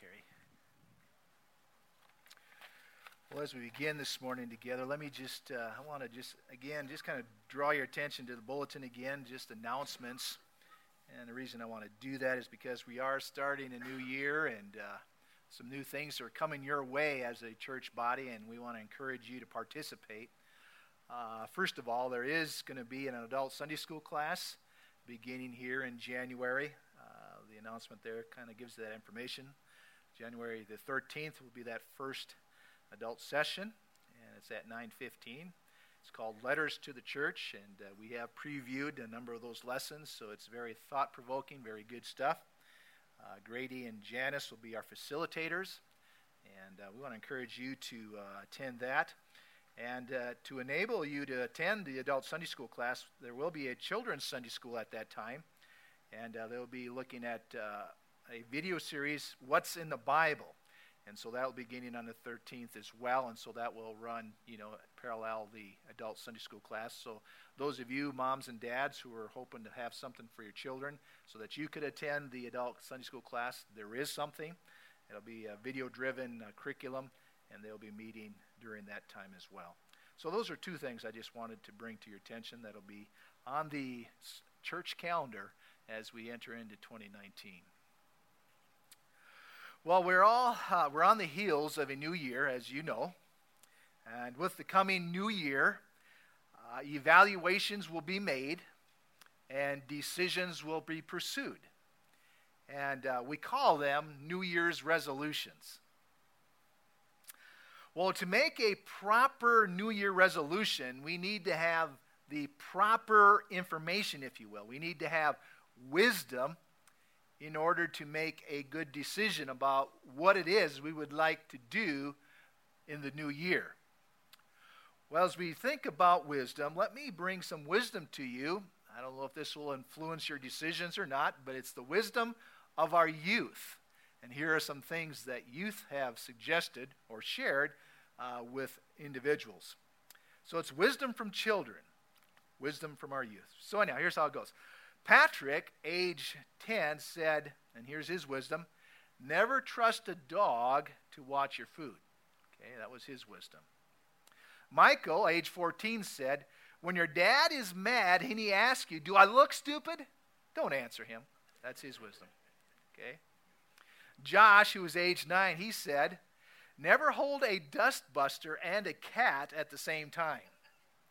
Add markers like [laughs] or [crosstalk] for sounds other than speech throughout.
Terry. Well, as we begin this morning together, let me just, uh, I want to just, again, just kind of draw your attention to the bulletin again, just announcements. And the reason I want to do that is because we are starting a new year and uh, some new things are coming your way as a church body, and we want to encourage you to participate. Uh, first of all, there is going to be an adult Sunday school class beginning here in January. Uh, the announcement there kind of gives that information. January the 13th will be that first adult session, and it's at 9:15. It's called Letters to the Church, and uh, we have previewed a number of those lessons, so it's very thought-provoking, very good stuff. Uh, Grady and Janice will be our facilitators, and uh, we want to encourage you to uh, attend that. And uh, to enable you to attend the adult Sunday school class, there will be a children's Sunday school at that time, and uh, they'll be looking at a video series, What's in the Bible? And so that will be beginning on the 13th as well. And so that will run, you know, parallel the adult Sunday school class. So those of you, moms and dads, who are hoping to have something for your children so that you could attend the adult Sunday school class, there is something. It'll be a video driven uh, curriculum, and they'll be meeting during that time as well. So those are two things I just wanted to bring to your attention that'll be on the church calendar as we enter into 2019. Well, we're all uh, we're on the heels of a new year, as you know, and with the coming new year, uh, evaluations will be made, and decisions will be pursued, and uh, we call them New Year's resolutions. Well, to make a proper New Year resolution, we need to have the proper information, if you will. We need to have wisdom in order to make a good decision about what it is we would like to do in the new year. Well, as we think about wisdom, let me bring some wisdom to you. I don't know if this will influence your decisions or not, but it's the wisdom of our youth. And here are some things that youth have suggested or shared uh, with individuals. So it's wisdom from children, wisdom from our youth. So, anyhow, here's how it goes. Patrick, age 10, said, and here's his wisdom never trust a dog to watch your food. Okay, that was his wisdom. Michael, age 14, said, When your dad is mad and he asks you, Do I look stupid? Don't answer him. That's his wisdom. Okay? Josh, who was age 9, he said, Never hold a dustbuster and a cat at the same time.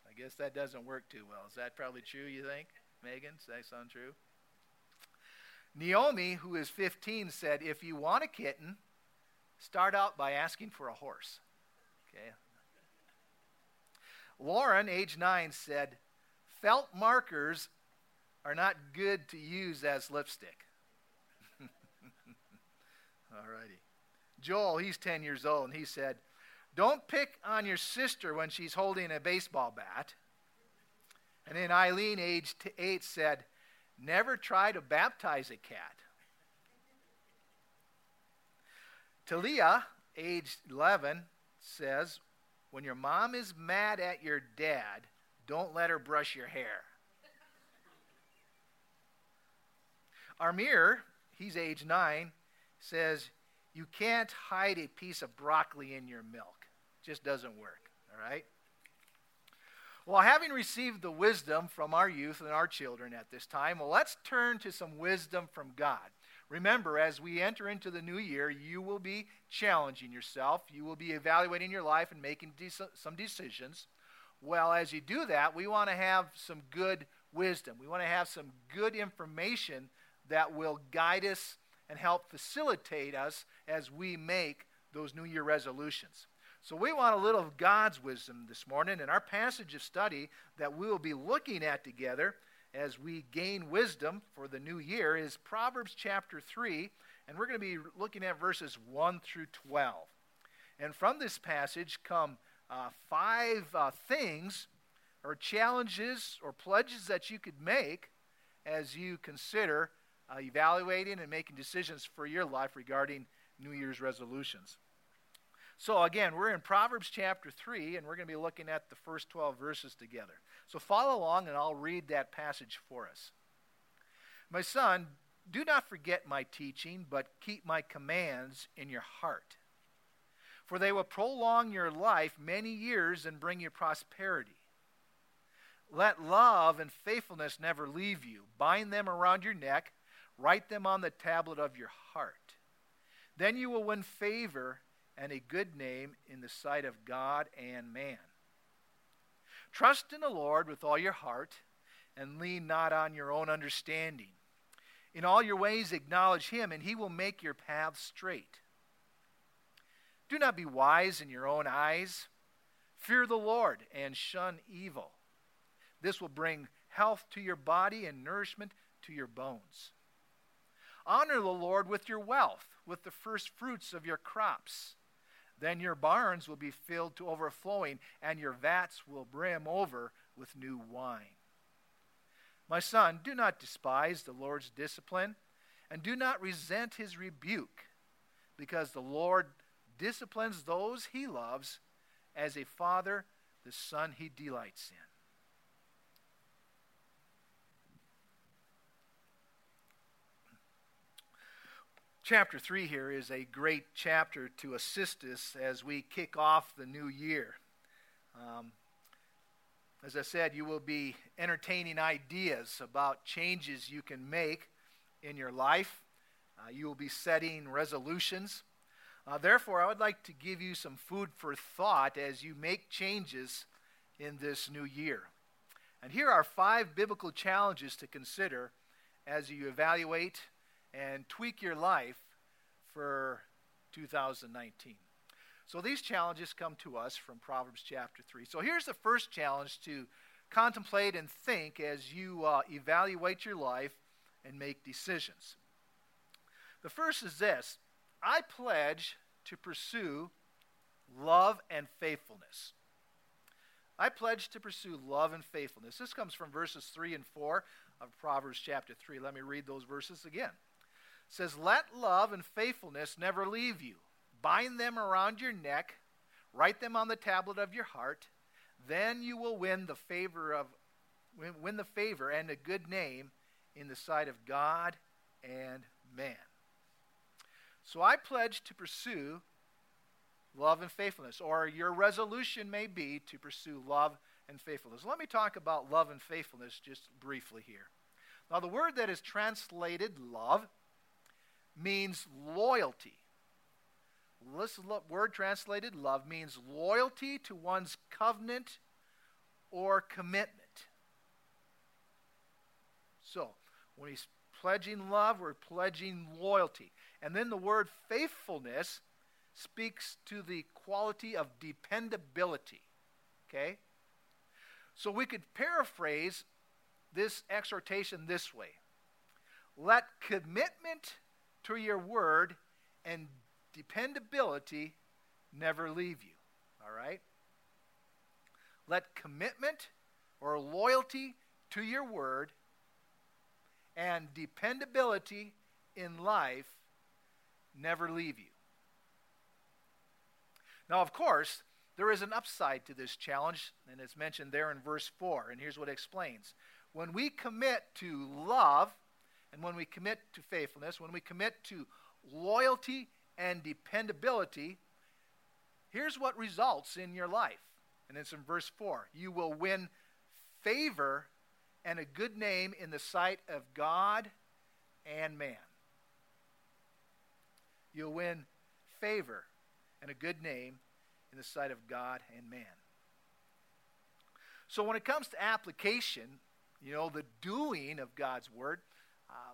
I guess that doesn't work too well. Is that probably true, you think? Megan, does that sound true? Naomi, who is 15, said, If you want a kitten, start out by asking for a horse. Okay. Lauren, age 9, said, Felt markers are not good to use as lipstick. [laughs] All righty. Joel, he's 10 years old, and he said, Don't pick on your sister when she's holding a baseball bat. And then Eileen, age eight, said, Never try to baptize a cat. Talia, age 11, says, When your mom is mad at your dad, don't let her brush your hair. Armir, he's age 9, says, You can't hide a piece of broccoli in your milk. Just doesn't work, all right? Well, having received the wisdom from our youth and our children at this time, well, let's turn to some wisdom from God. Remember, as we enter into the new year, you will be challenging yourself. You will be evaluating your life and making de- some decisions. Well, as you do that, we want to have some good wisdom. We want to have some good information that will guide us and help facilitate us as we make those New Year resolutions. So, we want a little of God's wisdom this morning, and our passage of study that we will be looking at together as we gain wisdom for the new year is Proverbs chapter 3, and we're going to be looking at verses 1 through 12. And from this passage come uh, five uh, things or challenges or pledges that you could make as you consider uh, evaluating and making decisions for your life regarding New Year's resolutions. So, again, we're in Proverbs chapter 3, and we're going to be looking at the first 12 verses together. So, follow along, and I'll read that passage for us. My son, Do not forget my teaching, but keep my commands in your heart. For they will prolong your life many years and bring you prosperity. Let love and faithfulness never leave you. Bind them around your neck, write them on the tablet of your heart. Then you will win favor and a good name in the sight of God and man. Trust in the Lord with all your heart and lean not on your own understanding. In all your ways acknowledge him, and he will make your paths straight. Do not be wise in your own eyes. Fear the Lord and shun evil. This will bring health to your body and nourishment to your bones. Honor the Lord with your wealth, with the first fruits of your crops. Then your barns will be filled to overflowing, and your vats will brim over with new wine. My son, do not despise the Lord's discipline, and do not resent his rebuke, because the Lord disciplines those he loves as a father the son he delights in. Chapter 3 here is a great chapter to assist us as we kick off the new year. Um, as I said, you will be entertaining ideas about changes you can make in your life. Uh, you will be setting resolutions. Uh, therefore, I would like to give you some food for thought as you make changes in this new year. And here are five biblical challenges to consider as you evaluate and tweak your life for 2019. So these challenges come to us from Proverbs chapter 3. So here's the first challenge to contemplate and think as you uh, evaluate your life and make decisions. The first is this I pledge to pursue love and faithfulness. I pledge to pursue love and faithfulness. This comes from verses 3 and 4 of Proverbs chapter 3. Let me read those verses again says, Let love and faithfulness never leave you. Bind them around your neck, write them on the tablet of your heart. Then you will win the favor of win the favor and a good name in the sight of God and man. So I pledge to pursue love and faithfulness, or your resolution may be to pursue love and faithfulness. Let me talk about love and faithfulness just briefly here. Now, the word that is translated love means loyalty. This word translated love means loyalty to one's covenant or commitment. So, when he's pledging love, we're pledging loyalty. And then the word faithfulness speaks to the quality of dependability. Okay? So we could paraphrase this exhortation this way Let commitment to your word and dependability never leave you. All right? Let commitment or loyalty to your word and dependability in life never leave you. Now, of course, there is an upside to this challenge, and it's mentioned there in verse 4. And here's what it explains When we commit to love, and when we commit to faithfulness, when we commit to loyalty and dependability, here's what results in your life. And it's in verse 4 you will win favor and a good name in the sight of God and man. You'll win favor and a good name in the sight of God and man. So when it comes to application, you know, the doing of God's word, uh,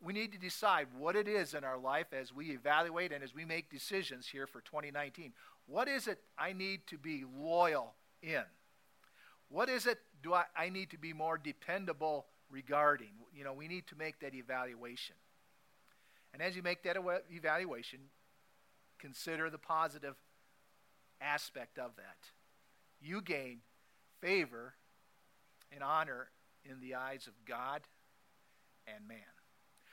we need to decide what it is in our life as we evaluate and as we make decisions here for 2019. What is it I need to be loyal in? What is it do I, I need to be more dependable regarding? You know, we need to make that evaluation. And as you make that evaluation, consider the positive aspect of that. You gain favor and honor in the eyes of God and man.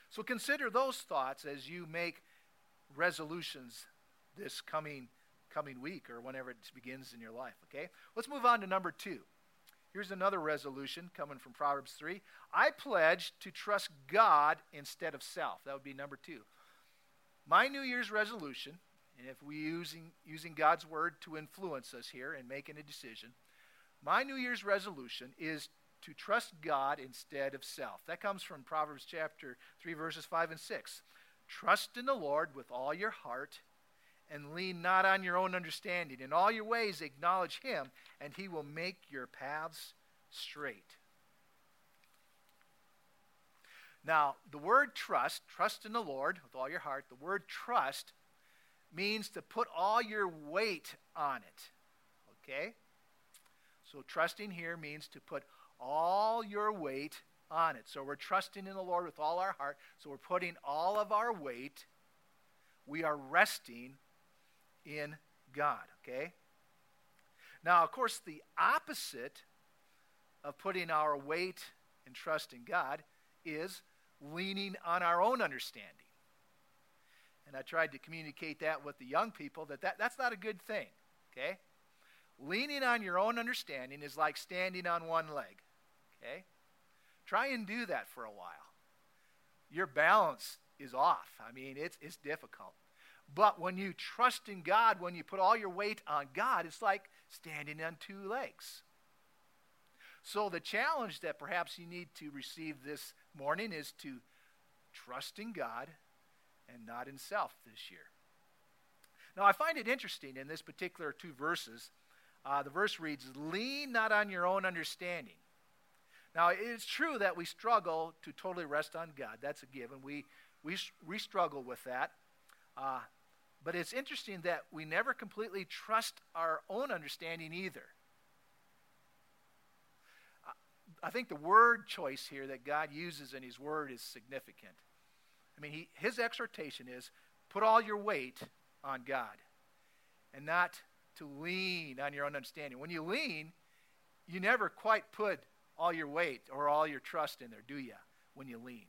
So consider those thoughts as you make resolutions this coming coming week or whenever it begins in your life, okay? Let's move on to number 2. Here's another resolution coming from Proverbs 3. I pledge to trust God instead of self. That would be number two. My New Year's resolution, and if we using using God's word to influence us here and making a decision, my New Year's resolution is to trust God instead of self. That comes from Proverbs chapter 3 verses 5 and 6. Trust in the Lord with all your heart and lean not on your own understanding. In all your ways acknowledge him and he will make your paths straight. Now, the word trust, trust in the Lord with all your heart, the word trust means to put all your weight on it. Okay? So, trusting here means to put all your weight on it. So, we're trusting in the Lord with all our heart. So, we're putting all of our weight. We are resting in God. Okay? Now, of course, the opposite of putting our weight and trust in God is leaning on our own understanding. And I tried to communicate that with the young people that, that that's not a good thing, okay? Leaning on your own understanding is like standing on one leg, okay? Try and do that for a while. Your balance is off. I mean, it's, it's difficult. But when you trust in God, when you put all your weight on God, it's like standing on two legs. So, the challenge that perhaps you need to receive this morning is to trust in God and not in self this year. Now, I find it interesting in this particular two verses. Uh, the verse reads, Lean not on your own understanding. Now, it's true that we struggle to totally rest on God. That's a given. We, we, we struggle with that. Uh, but it's interesting that we never completely trust our own understanding either. I think the word choice here that God uses in His Word is significant. I mean, he, His exhortation is put all your weight on God and not to lean on your own understanding. When you lean, you never quite put all your weight or all your trust in there, do you, when you lean?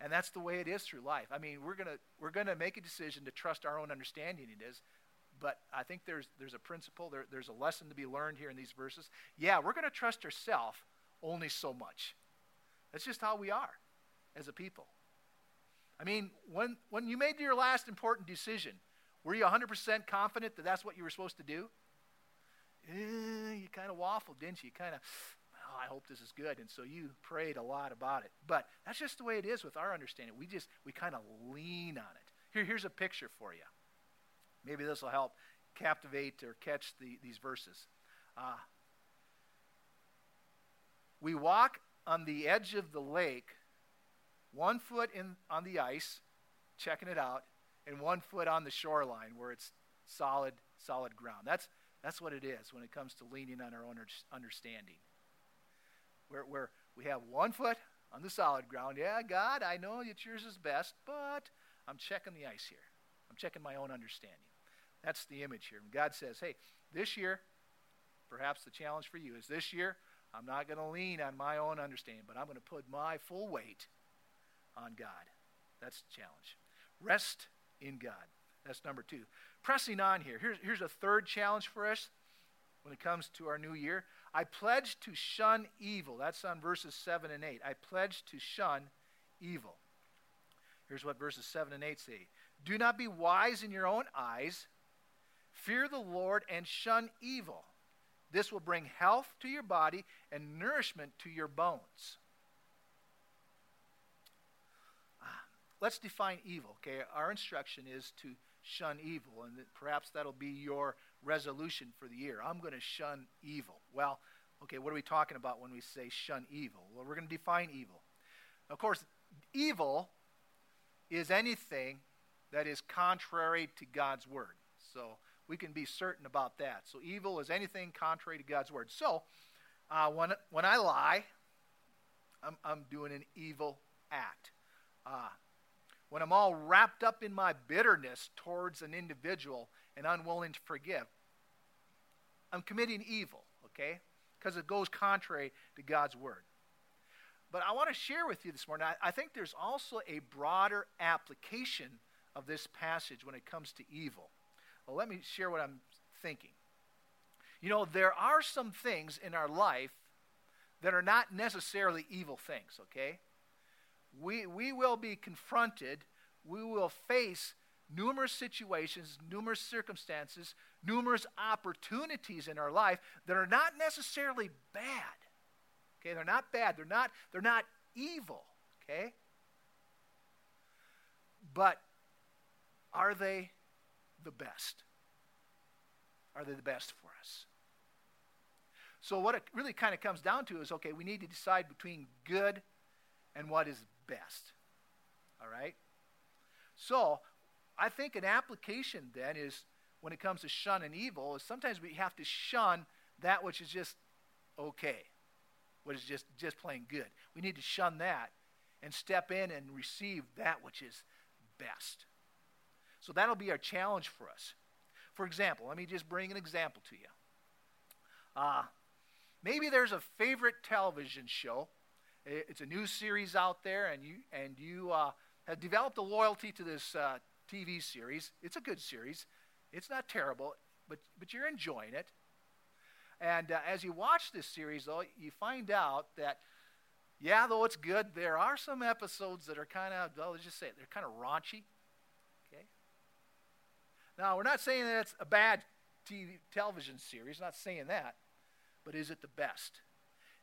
And that's the way it is through life. I mean, we're to we're to make a decision to trust our own understanding it is, but I think there's, there's a principle, there, there's a lesson to be learned here in these verses. Yeah, we're to trust ourselves only so much. That's just how we are as a people. I mean, when, when you made your last important decision, were you 100% confident that that's what you were supposed to do? Eh, you kind of waffled, didn't you? You kind of, oh, I hope this is good. And so you prayed a lot about it. But that's just the way it is with our understanding. We just, we kind of lean on it. Here, here's a picture for you. Maybe this will help captivate or catch the, these verses. Uh, we walk on the edge of the lake, one foot in, on the ice, checking it out, and one foot on the shoreline where it's solid, solid ground. That's, that's what it is when it comes to leaning on our own understanding. Where, where we have one foot on the solid ground. Yeah, God, I know that yours is best, but I'm checking the ice here. I'm checking my own understanding. That's the image here. God says, hey, this year, perhaps the challenge for you is this year, I'm not going to lean on my own understanding, but I'm going to put my full weight on God. That's the challenge. Rest in God. That's number two. Pressing on here. Here's, here's a third challenge for us when it comes to our new year. I pledge to shun evil. That's on verses 7 and 8. I pledge to shun evil. Here's what verses 7 and 8 say Do not be wise in your own eyes. Fear the Lord and shun evil. This will bring health to your body and nourishment to your bones. Let's define evil. Okay, our instruction is to shun evil, and perhaps that'll be your resolution for the year. I'm going to shun evil. Well, okay, what are we talking about when we say shun evil? Well, we're going to define evil. Of course, evil is anything that is contrary to God's word. So we can be certain about that. So evil is anything contrary to God's word. So uh, when, when I lie, I'm, I'm doing an evil act. Uh, when I'm all wrapped up in my bitterness towards an individual and unwilling to forgive, I'm committing evil, okay? Because it goes contrary to God's word. But I want to share with you this morning, I, I think there's also a broader application of this passage when it comes to evil. Well, let me share what I'm thinking. You know, there are some things in our life that are not necessarily evil things, okay? We, we will be confronted, we will face numerous situations, numerous circumstances, numerous opportunities in our life that are not necessarily bad. Okay, they're not bad, they're not, they're not evil, okay? But are they the best? Are they the best for us? So, what it really kind of comes down to is okay, we need to decide between good and what is best. All right? So, I think an application then is when it comes to shun and evil, is sometimes we have to shun that which is just okay, what is just, just plain good. We need to shun that and step in and receive that which is best. So that'll be our challenge for us. For example, let me just bring an example to you. Uh, Maybe there's a favorite television show. It's a new series out there, and you, and you uh, have developed a loyalty to this uh, TV series. It's a good series. It's not terrible, but, but you're enjoying it. And uh, as you watch this series, though, you find out that, yeah, though it's good, there are some episodes that are kind of, well, let's just say it, they're kind of raunchy. Okay? Now, we're not saying that it's a bad TV, television series, not saying that but is it the best?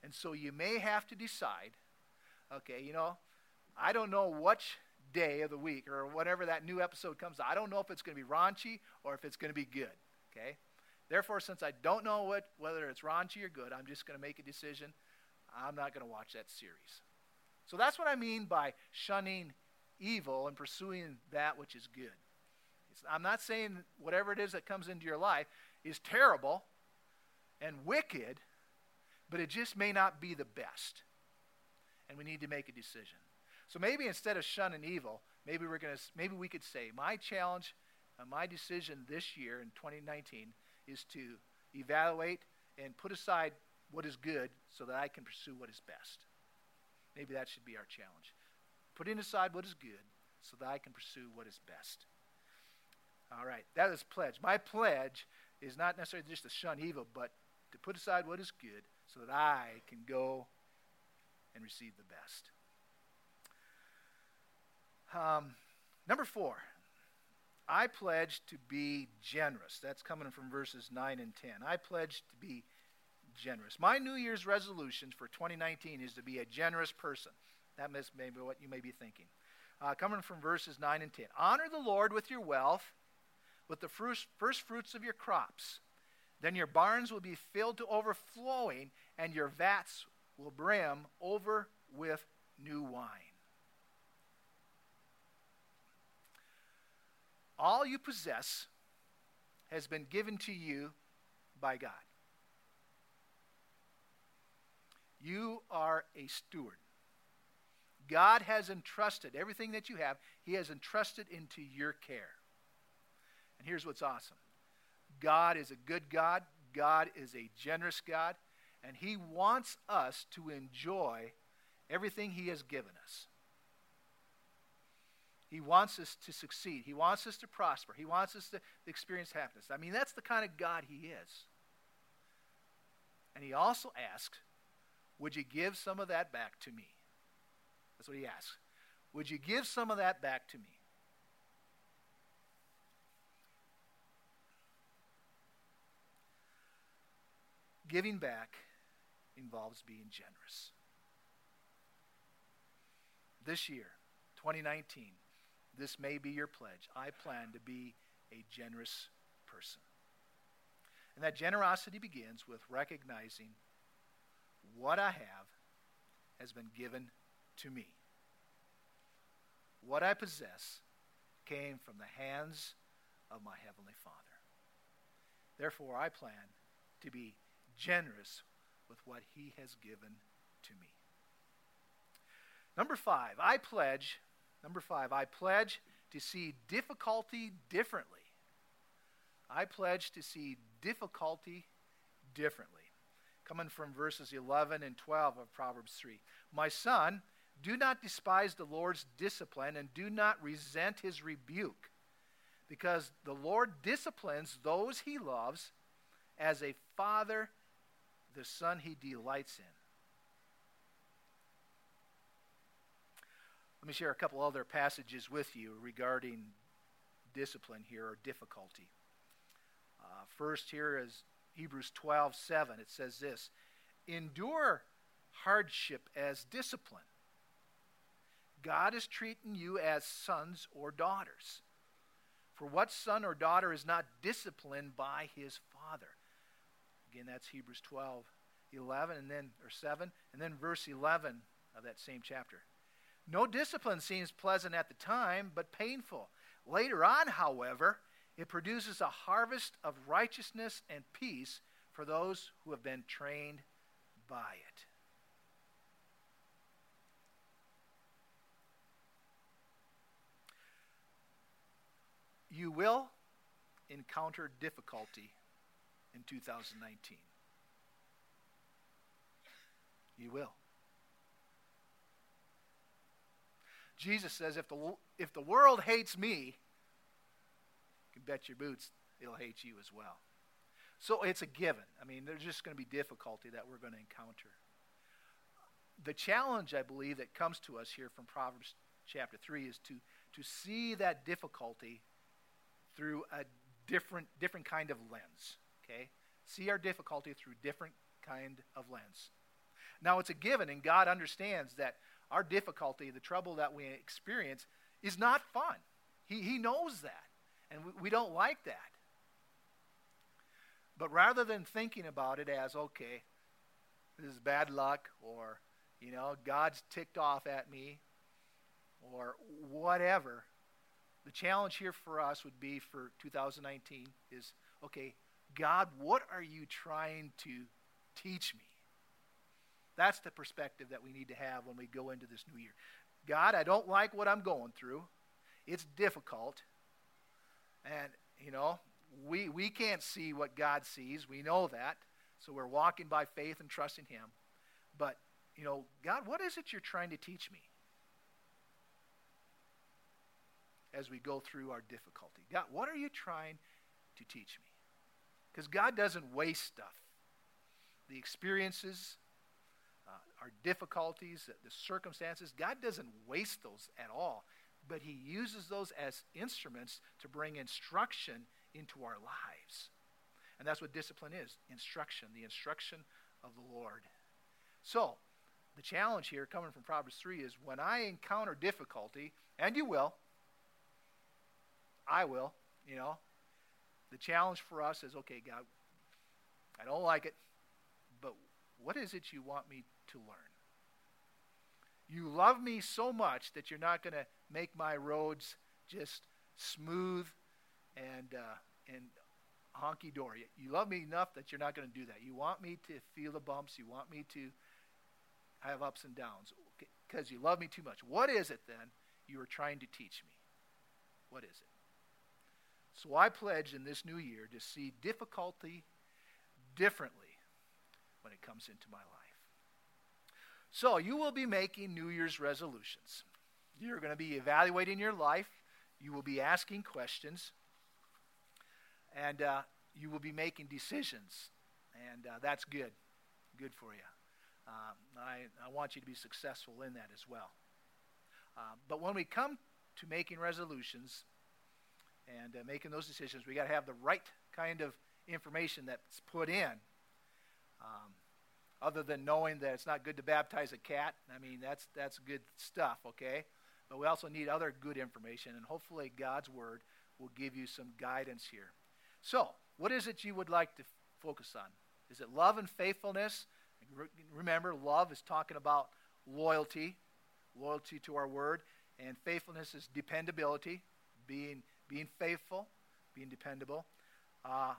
And so you may have to decide okay, you know, I don't know which day of the week or whatever that new episode comes out. I don't know if it's going to be raunchy or if it's going to be good. Okay? Therefore, since I don't know what, whether it's raunchy or good, I'm just going to make a decision. I'm not going to watch that series. So that's what I mean by shunning evil and pursuing that which is good. It's, I'm not saying whatever it is that comes into your life is terrible and wicked, but it just may not be the best. And we need to make a decision. So maybe instead of shunning evil, maybe we're going to maybe we could say my challenge, my decision this year in 2019 is to evaluate and put aside what is good so that I can pursue what is best. Maybe that should be our challenge. Putting aside what is good so that I can pursue what is best. All right, that is pledge. My pledge is not necessarily just to shun evil, but to put aside what is good so that I can go and receive the best. Um, number four, I pledge to be generous. That's coming from verses 9 and 10. I pledge to be generous. My New Year's resolution for 2019 is to be a generous person. That may be what you may be thinking. Uh, coming from verses 9 and 10. Honor the Lord with your wealth, with the first, first fruits of your crops. Then your barns will be filled to overflowing, and your vats will brim over with new wine. All you possess has been given to you by God. You are a steward. God has entrusted everything that you have, He has entrusted into your care. And here's what's awesome God is a good God, God is a generous God, and He wants us to enjoy everything He has given us. He wants us to succeed. He wants us to prosper. He wants us to experience happiness. I mean, that's the kind of God He is. And He also asks, Would you give some of that back to me? That's what He asks. Would you give some of that back to me? Giving back involves being generous. This year, 2019, this may be your pledge. I plan to be a generous person. And that generosity begins with recognizing what I have has been given to me. What I possess came from the hands of my Heavenly Father. Therefore, I plan to be generous with what he has given to me. Number five, I pledge, number five, I pledge to see difficulty differently. I pledge to see difficulty differently. Coming from verses 11 and 12 of Proverbs 3. My son, do not despise the Lord's discipline and do not resent his rebuke, because the Lord disciplines those he loves as a father the son he delights in. Let me share a couple other passages with you regarding discipline here or difficulty. Uh, first, here is Hebrews 12 7. It says this Endure hardship as discipline. God is treating you as sons or daughters. For what son or daughter is not disciplined by his father? Again, that's Hebrews 12, 11, and then, or 7, and then verse 11 of that same chapter. No discipline seems pleasant at the time, but painful. Later on, however, it produces a harvest of righteousness and peace for those who have been trained by it. You will encounter difficulty in 2019. You will. Jesus says, if the, if the world hates me, you can bet your boots it'll hate you as well. So it's a given. I mean, there's just going to be difficulty that we're going to encounter. The challenge, I believe, that comes to us here from Proverbs chapter 3 is to, to see that difficulty through a different, different kind of lens. Okay? See our difficulty through different kind of lens. Now, it's a given, and God understands that our difficulty, the trouble that we experience, is not fun. He, he knows that, and we, we don't like that. But rather than thinking about it as, okay, this is bad luck, or, you know, God's ticked off at me, or whatever, the challenge here for us would be for 2019 is, okay, God, what are you trying to teach me? That's the perspective that we need to have when we go into this new year. God, I don't like what I'm going through. It's difficult. And, you know, we, we can't see what God sees. We know that. So we're walking by faith and trusting Him. But, you know, God, what is it you're trying to teach me? As we go through our difficulty. God, what are you trying to teach me? Because God doesn't waste stuff. The experiences, uh, our difficulties, the circumstances, God doesn't waste those at all. But He uses those as instruments to bring instruction into our lives. And that's what discipline is instruction, the instruction of the Lord. So, the challenge here coming from Proverbs 3 is when I encounter difficulty, and you will, I will, you know, the challenge for us is okay, God, I don't like it, but what is it you want me to learn? You love me so much that you're not going to make my roads just smooth and, uh, and honky dory. You love me enough that you're not going to do that. You want me to feel the bumps. You want me to have ups and downs because you love me too much. What is it then you are trying to teach me? What is it? So I pledge in this new year to see difficulty differently when it comes into my life. So you will be making New Year's resolutions. You're going to be evaluating your life. You will be asking questions. And uh, you will be making decisions. And uh, that's good. Good for you. Um, I, I want you to be successful in that as well. Uh, but when we come to making resolutions, and uh, making those decisions, we got to have the right kind of information that's put in. Um, other than knowing that it's not good to baptize a cat, I mean that's that's good stuff, okay? But we also need other good information, and hopefully God's word will give you some guidance here. So, what is it you would like to f- focus on? Is it love and faithfulness? Remember, love is talking about loyalty, loyalty to our word, and faithfulness is dependability, being being faithful, being dependable? Uh,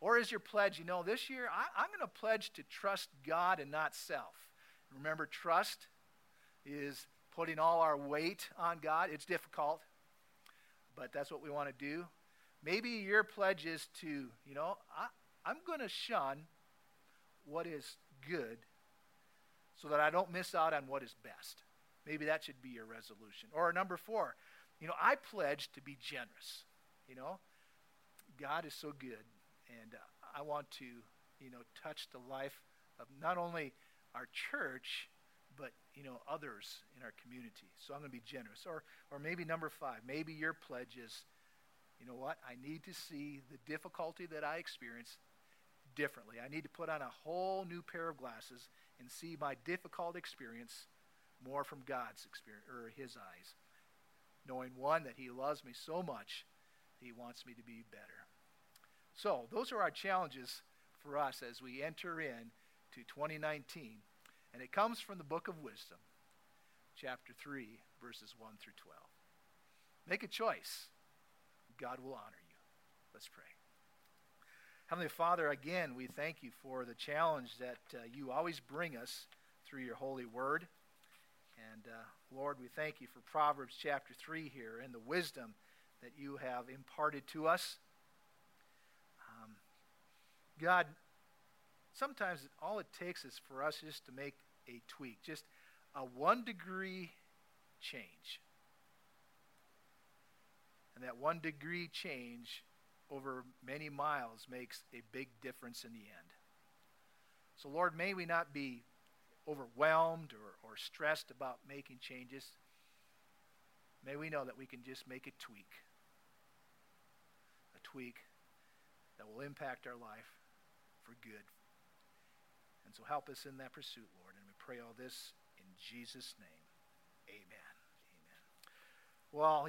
or is your pledge, you know, this year I, I'm going to pledge to trust God and not self? Remember, trust is putting all our weight on God. It's difficult, but that's what we want to do. Maybe your pledge is to, you know, I, I'm going to shun what is good so that I don't miss out on what is best. Maybe that should be your resolution. Or number four, you know, I pledge to be generous. You know, God is so good, And uh, I want to, you know, touch the life of not only our church, but you know others in our community. So I'm going to be generous. Or, or maybe number five, maybe your pledge is, you know what? I need to see the difficulty that I experience differently. I need to put on a whole new pair of glasses and see my difficult experience more from God's experience or His eyes, knowing one that He loves me so much, He wants me to be better. So those are our challenges for us as we enter in to 2019. And it comes from the book of wisdom, chapter 3, verses 1 through 12. Make a choice. God will honor you. Let's pray. Heavenly Father, again, we thank you for the challenge that uh, you always bring us through your holy word. And uh, Lord, we thank you for Proverbs chapter 3 here and the wisdom that you have imparted to us. Um, God, sometimes all it takes is for us just to make a tweak, just a one degree change. And that one degree change over many miles makes a big difference in the end. So, Lord, may we not be overwhelmed or, or stressed about making changes. May we know that we can just make a tweak. A tweak that will impact our life for good. And so help us in that pursuit, Lord. And we pray all this in Jesus' name. Amen. Amen. Well,